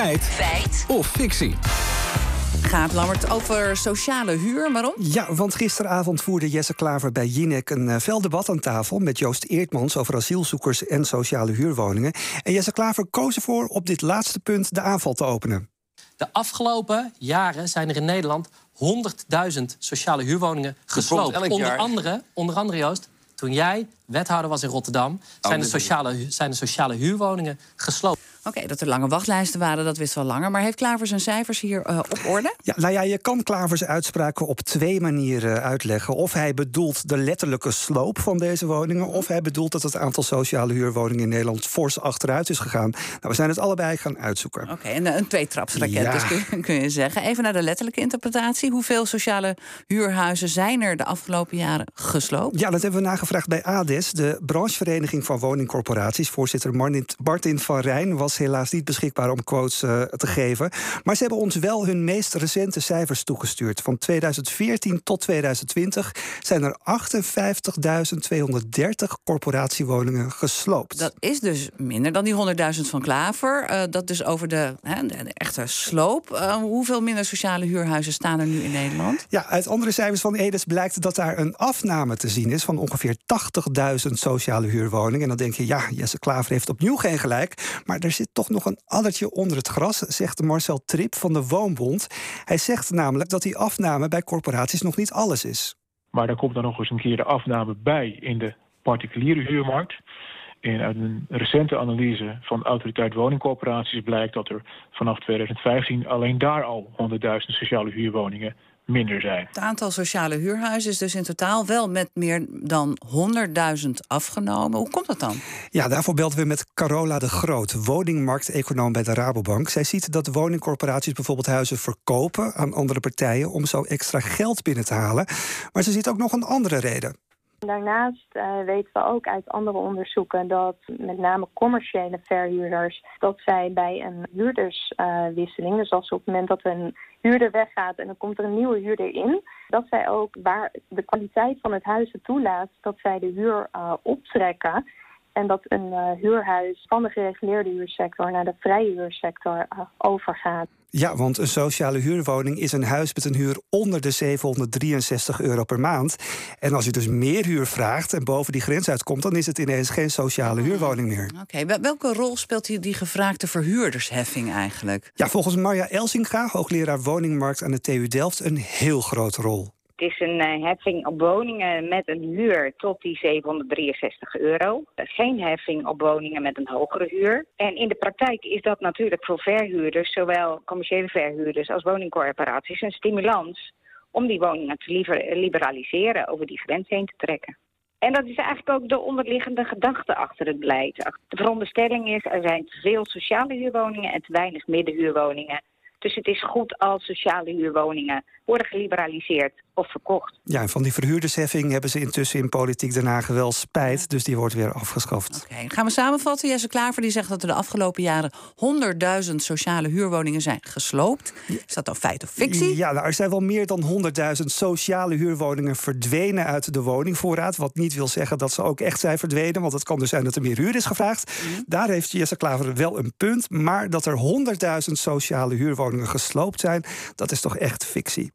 Feit. Feit. Of fictie. Gaat Lammert over sociale huur, waarom? Ja, want gisteravond voerde Jesse Klaver bij Jinek een uh, fel debat aan tafel met Joost Eertmans over asielzoekers en sociale huurwoningen. En Jesse Klaver koos ervoor op dit laatste punt de aanval te openen. De afgelopen jaren zijn er in Nederland 100.000 sociale huurwoningen gesloopt. Onder andere, onder andere, Joost, toen jij wethouder was in Rotterdam, zijn de sociale, zijn de sociale huurwoningen gesloopt. Oké, dat er lange wachtlijsten waren, dat wist wel langer. Maar heeft Klaver zijn cijfers hier uh, op orde? Ja, nou ja, je kan Klavers uitspraken op twee manieren uitleggen. Of hij bedoelt de letterlijke sloop van deze woningen... of hij bedoelt dat het aantal sociale huurwoningen in Nederland... fors achteruit is gegaan. Nou, we zijn het allebei gaan uitzoeken. Oké, en een tweetrapsraket ja. dus kun, kun, je zeggen. Even naar de letterlijke interpretatie. Hoeveel sociale huurhuizen zijn er de afgelopen jaren gesloopt? Ja, dat hebben we nagevraagd bij ADES, de branchevereniging van woningcorporaties. Voorzitter Martin van Rijn was helaas niet beschikbaar om quotes uh, te geven. Maar ze hebben ons wel hun meest recente cijfers toegestuurd. Van 2014 tot 2020 zijn er 58.230 corporatiewoningen gesloopt. Dat is dus minder dan die 100.000 van Klaver. Uh, dat dus over de, de, de echte sloop. Uh, hoeveel minder sociale huurhuizen staan er nu in Nederland? Ja, uit andere cijfers van Edes blijkt dat daar een afname te zien is van ongeveer 80.000 sociale huurwoningen. En dan denk je, ja, Jesse Klaver heeft opnieuw geen gelijk. Maar er zit toch nog een addertje onder het gras, zegt Marcel Trip van de Woonbond. Hij zegt namelijk dat die afname bij corporaties nog niet alles is. Maar daar komt dan nog eens een keer de afname bij in de particuliere huurmarkt. En uit een recente analyse van Autoriteit Woningcorporaties blijkt dat er vanaf 2015 alleen daar al 100.000 sociale huurwoningen minder zijn. Het aantal sociale huurhuizen is dus in totaal wel met meer dan 100.000 afgenomen. Hoe komt dat dan? Ja, daarvoor belden we met Carola de Groot, woningmarkteconoom bij de Rabobank. Zij ziet dat woningcorporaties bijvoorbeeld huizen verkopen aan andere partijen om zo extra geld binnen te halen. Maar ze ziet ook nog een andere reden. Daarnaast uh, weten we ook uit andere onderzoeken dat met name commerciële verhuurders, dat zij bij een huurderswisseling, dus als op het moment dat een huurder weggaat en dan komt er een nieuwe huurder in, dat zij ook waar de kwaliteit van het huis het toelaat, dat zij de huur uh, optrekken. En dat een uh, huurhuis van de gereguleerde huursector naar de vrije huursector uh, overgaat. Ja, want een sociale huurwoning is een huis met een huur onder de 763 euro per maand. En als je dus meer huur vraagt en boven die grens uitkomt, dan is het ineens geen sociale huurwoning meer. Oké, okay. welke rol speelt die, die gevraagde verhuurdersheffing eigenlijk? Ja, volgens Marja Elsinga, hoogleraar woningmarkt aan de TU Delft, een heel grote rol. Het is een uh, heffing op woningen met een huur tot die 763 euro. Geen heffing op woningen met een hogere huur. En in de praktijk is dat natuurlijk voor verhuurders, zowel commerciële verhuurders als woningcorporaties, een stimulans om die woningen te liberaliseren, over die grens heen te trekken. En dat is eigenlijk ook de onderliggende gedachte achter het beleid. De veronderstelling is, er zijn te veel sociale huurwoningen en te weinig middenhuurwoningen. Dus het is goed als sociale huurwoningen worden geliberaliseerd of verkocht. Ja, en van die verhuurdersheffing hebben ze intussen in politiek Den Haag wel spijt. Dus die wordt weer afgeschaft. Oké, okay, gaan we samenvatten. Jesse Klaver die zegt dat er de afgelopen jaren 100.000 sociale huurwoningen zijn gesloopt. Is dat dan feit of fictie? Ja, nou, er zijn wel meer dan 100.000 sociale huurwoningen verdwenen uit de woningvoorraad. Wat niet wil zeggen dat ze ook echt zijn verdwenen. Want het kan dus zijn dat er meer huur is gevraagd. Mm. Daar heeft Jesse Klaver wel een punt. Maar dat er 100.000 sociale huurwoningen gesloopt zijn, dat is toch echt fictie.